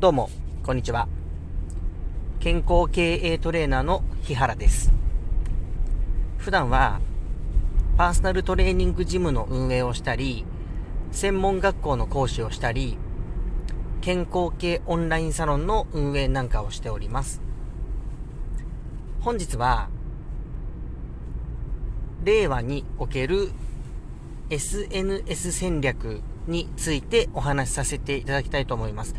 どうも、こんにちは。健康経営トレーナーの日原です。普段は、パーソナルトレーニングジムの運営をしたり、専門学校の講師をしたり、健康系オンラインサロンの運営なんかをしております。本日は、令和における SNS 戦略についてお話しさせていただきたいと思います。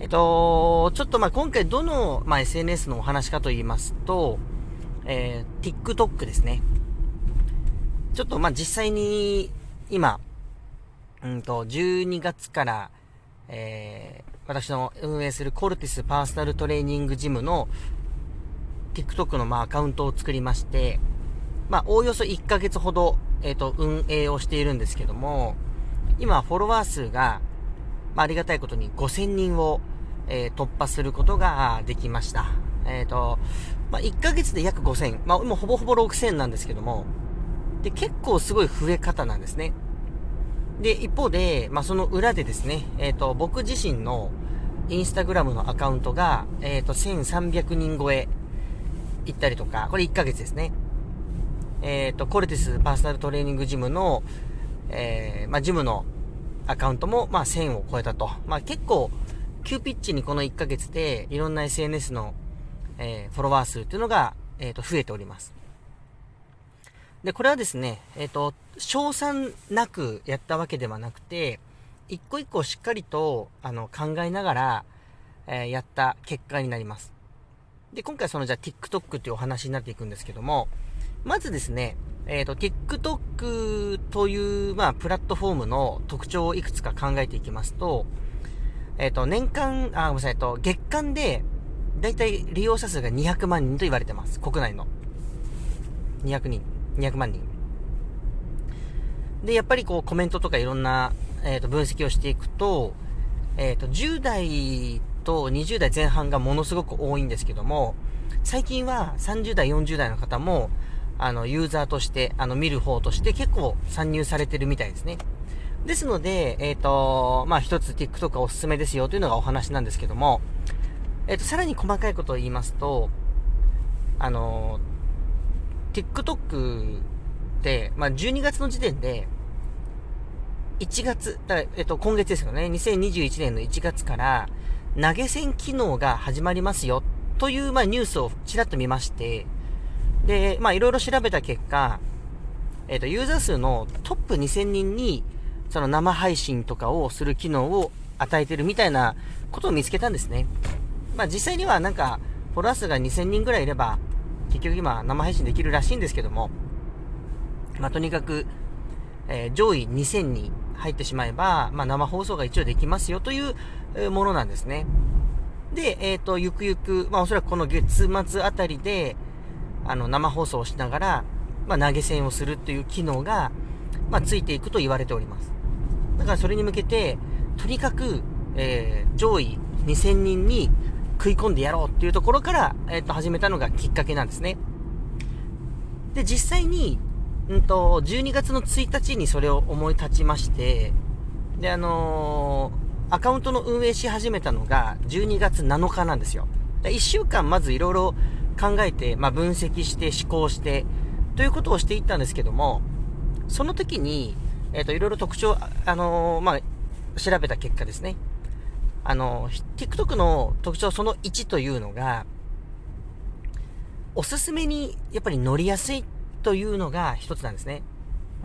えっと、ちょっとまあ今回どの、まあ、SNS のお話かと言いますと、えー、TikTok ですね。ちょっとまあ実際に今、うんと、12月から、えー、私の運営するコルティスパーソナルトレーニングジムの TikTok のまあアカウントを作りまして、まあおおよそ1ヶ月ほど、えっ、ー、と、運営をしているんですけども、今フォロワー数が、まあありがたいことに5000人をえー、突破することができました。えっ、ー、と、まあ、1ヶ月で約5000、まあ、もうほぼほぼ6000なんですけども、で、結構すごい増え方なんですね。で、一方で、まあ、その裏でですね、えっ、ー、と、僕自身のインスタグラムのアカウントが、えっ、と、1300人超え行ったりとか、これ1ヶ月ですね。えっ、と、コルティスパーソナルトレーニングジムの、えまあ、ジムのアカウントも、まあ、1000を超えたと。まあ、結構、急ピッチにこの1ヶ月でいろんな SNS の、えー、フォロワー数っていうのが、えっ、ー、と、増えております。で、これはですね、えっ、ー、と、賞賛なくやったわけではなくて、一個一個しっかりと、あの、考えながら、えやった結果になります。で、今回そのじゃあ TikTok っていうお話になっていくんですけども、まずですね、えっ、と、TikTok という、まあ、プラットフォームの特徴をいくつか考えていきますと、えっ、ー、と、年間、あ、ごめんなさい、えっと、月間で、だいたい利用者数が200万人と言われてます。国内の。200人。200万人。で、やっぱりこう、コメントとかいろんな、えっ、ー、と、分析をしていくと、えっ、ー、と、10代と20代前半がものすごく多いんですけども、最近は30代、40代の方も、あの、ユーザーとして、あの、見る方として結構参入されてるみたいですね。ですので、えっ、ー、と、まあ、一つ TikTok がおすすめですよというのがお話なんですけども、えっ、ー、と、さらに細かいことを言いますと、あの、TikTok って、まあ、12月の時点で、1月、だ、えっと、今月ですよね。2021年の1月から、投げ銭機能が始まりますよ、という、まあ、ニュースをちらっと見まして、で、まあ、いろいろ調べた結果、えっと、ユーザー数のトップ2000人に、その生配信とかをする機能を与えてるみたいなことを見つけたんですね。まあ実際にはなんか、フォロワー数が2000人ぐらいいれば、結局今生配信できるらしいんですけども、まあとにかく、えー、上位2000に入ってしまえば、まあ生放送が一応できますよというものなんですね。で、えっ、ー、と、ゆくゆく、まあおそらくこの月末あたりで、あの、生放送をしながら、まあ投げ銭をするという機能が、まあついていくと言われております。だからそれに向けて、とにかく、えー、上位2000人に食い込んでやろうっていうところから、えっ、と、始めたのがきっかけなんですね。で、実際に、うんと、12月の1日にそれを思い立ちまして、で、あのー、アカウントの運営し始めたのが12月7日なんですよ。1週間まずいろいろ考えて、まあ、分析して、思考して、ということをしていったんですけども、その時に、えっ、ー、と、いろいろ特徴、あのー、まあ、調べた結果ですね。あのー、TikTok の特徴その1というのが、おすすめにやっぱり乗りやすいというのが一つなんですね。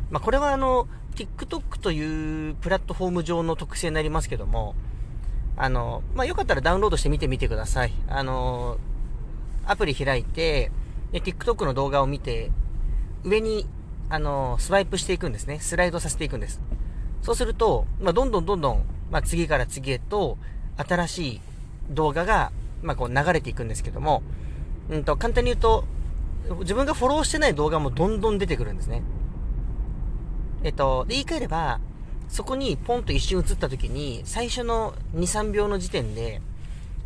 まあ、これはあの、TikTok というプラットフォーム上の特性になりますけども、あの、まあ、よかったらダウンロードして見てみてください。あの、アプリ開いて、TikTok の動画を見て、上にあの、スワイプしていくんですね。スライドさせていくんです。そうすると、まあ、どんどんどんどん、まあ、次から次へと、新しい動画が、まあ、こう流れていくんですけども、うんと、簡単に言うと、自分がフォローしてない動画もどんどん出てくるんですね。えっと、で、言い換えれば、そこにポンと一瞬映った時に、最初の2、3秒の時点で、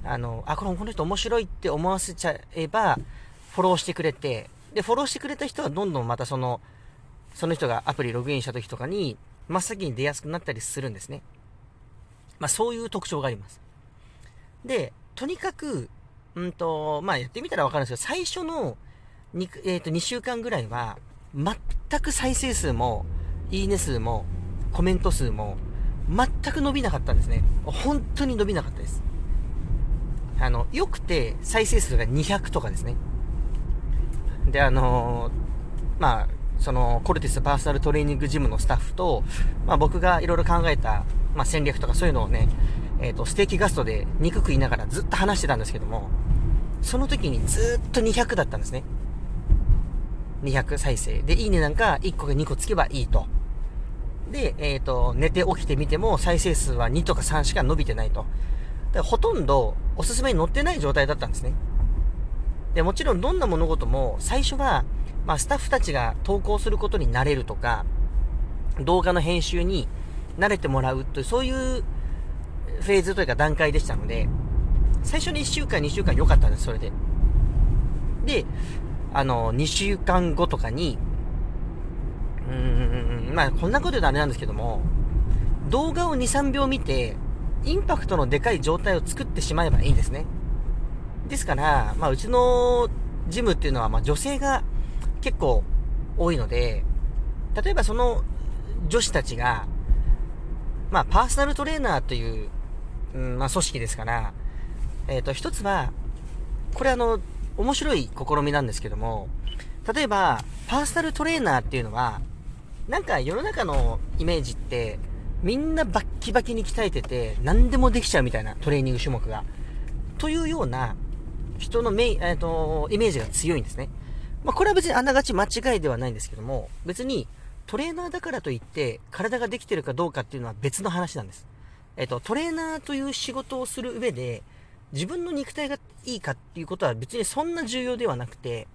あの、あ、このこの人面白いって思わせちゃえば、フォローしてくれて、で、フォローしてくれた人はどんどんまたその、その人がアプリログインした時とかに、真っ先に出やすくなったりするんですね。まあそういう特徴があります。で、とにかく、うんと、まあ、やってみたらわかるんですけど、最初の2、えー、と2週間ぐらいは、全く再生数も、いいね数も、コメント数も、全く伸びなかったんですね。本当に伸びなかったです。あの、良くて再生数が200とかですね。で、あのー、まあ、その、コルティスパーソナルトレーニングジムのスタッフと、まあ僕がいろいろ考えた、まあ戦略とかそういうのをね、えっ、ー、と、ステーキガストで肉食いながらずっと話してたんですけども、その時にずっと200だったんですね。200再生。で、いいねなんか1個か2個つけばいいと。で、えっ、ー、と、寝て起きてみても再生数は2とか3しか伸びてないと。でほとんどおすすめに載ってない状態だったんですね。で、もちろんどんな物事も最初は、まあ、スタッフたちが投稿することに慣れるとか、動画の編集に慣れてもらうという、そういうフェーズというか段階でしたので、最初に1週間、2週間良かったんです、それで。で、あの、2週間後とかに、うーん、まあ、こんなこと言うとあれなんですけども、動画を2、3秒見て、インパクトのでかい状態を作ってしまえばいいんですね。ですから、まあ、うちのジムっていうのは、まあ、女性が結構多いので、例えばその女子たちが、まあ、パーソナルトレーナーという、うん、まあ、組織ですから、えっ、ー、と、一つは、これあの、面白い試みなんですけども、例えば、パーソナルトレーナーっていうのは、なんか世の中のイメージって、みんなバッキバキに鍛えてて、何でもできちゃうみたいなトレーニング種目が。というような、人のメイ、えっ、ー、と、イメージが強いんですね。まあ、これは別にあながち間違いではないんですけども、別にトレーナーだからといって体ができてるかどうかっていうのは別の話なんです。えっ、ー、と、トレーナーという仕事をする上で、自分の肉体がいいかっていうことは別にそんな重要ではなくて、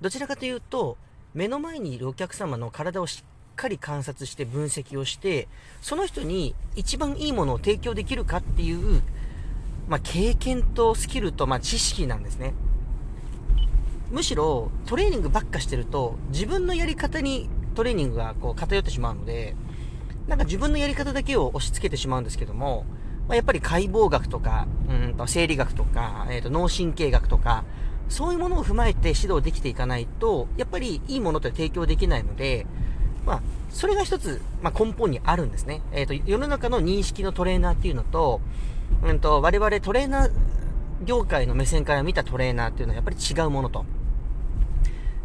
どちらかというと、目の前にいるお客様の体をしっかり観察して分析をして、その人に一番いいものを提供できるかっていう、まあ、経験とスキルと、まあ、知識なんですね。むしろトレーニングばっかしてると自分のやり方にトレーニングがこう偏ってしまうのでなんか自分のやり方だけを押し付けてしまうんですけどもまあ、やっぱり解剖学とか、うんと生理学とか、え、ー、と脳神経学とか、そういうものを踏まえて指導できていかないと、やっぱりいいものって提供できないので、まあ、それが一つ、まあ、根本にあるんですね。えっ、ー、と、世の中の認識のトレーナーっていうのと、うんと、我々トレーナー業界の目線から見たトレーナーっていうのはやっぱり違うものと。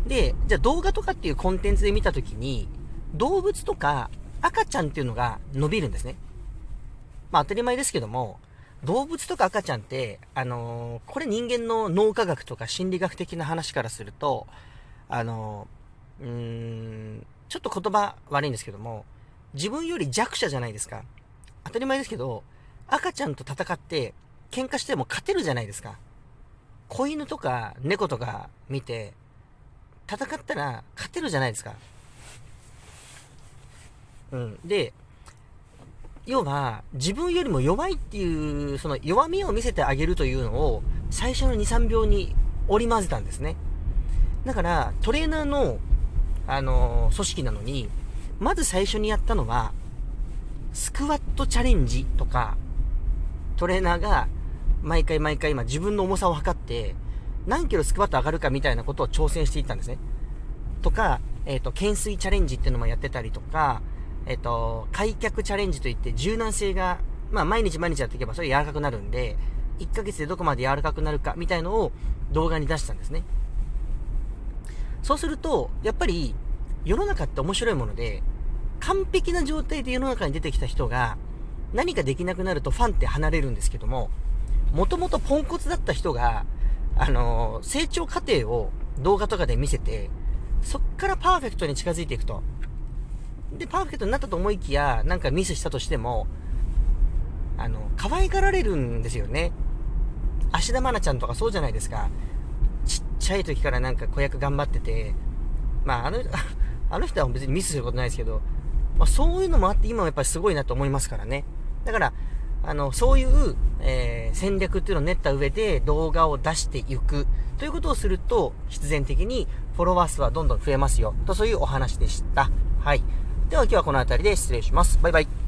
で、じゃあ動画とかっていうコンテンツで見たときに、動物とか赤ちゃんっていうのが伸びるんですね。まあ当たり前ですけども、動物とか赤ちゃんって、あのー、これ人間の脳科学とか心理学的な話からすると、あのー、うーん、ちょっと言葉悪いんですけども、自分より弱者じゃないですか。当たり前ですけど、赤ちゃんと戦って喧嘩しても勝てるじゃないですか。子犬とか猫とか見て、戦ったら勝てるじゃないですか。うん。で、要は、自分よりも弱いっていう、その弱みを見せてあげるというのを、最初の2、3秒に織り交ぜたんですね。だから、トレーナーの、あのー、組織なのに、まず最初にやったのは、スクワットチャレンジとか、トレーナーが、毎回毎回今自分の重さを測って、何キロスクワット上がるかみたいなことを挑戦していったんですね。とか、えっ、ー、と、懸垂チャレンジっていうのもやってたりとか、えっと、開脚チャレンジといって柔軟性が、まあ毎日毎日やっていけばそれ柔らかくなるんで、1ヶ月でどこまで柔らかくなるかみたいのを動画に出したんですね。そうすると、やっぱり世の中って面白いもので、完璧な状態で世の中に出てきた人が何かできなくなるとファンって離れるんですけども、もともとポンコツだった人が、あのー、成長過程を動画とかで見せて、そっからパーフェクトに近づいていくと。で、パーフェクトになったと思いきや、なんかミスしたとしても、あの、可愛がられるんですよね。芦田愛菜ちゃんとかそうじゃないですか。ちっちゃい時からなんか子役頑張ってて、まあ、あの、あの人は別にミスすることないですけど、まあ、そういうのもあって今はやっぱりすごいなと思いますからね。だから、あの、そういう、えー、戦略っていうのを練った上で動画を出していくということをすると、必然的にフォロワー数はどんどん増えますよ。と、そういうお話でした。はい。では今日はこの辺りで失礼します。バイバイ。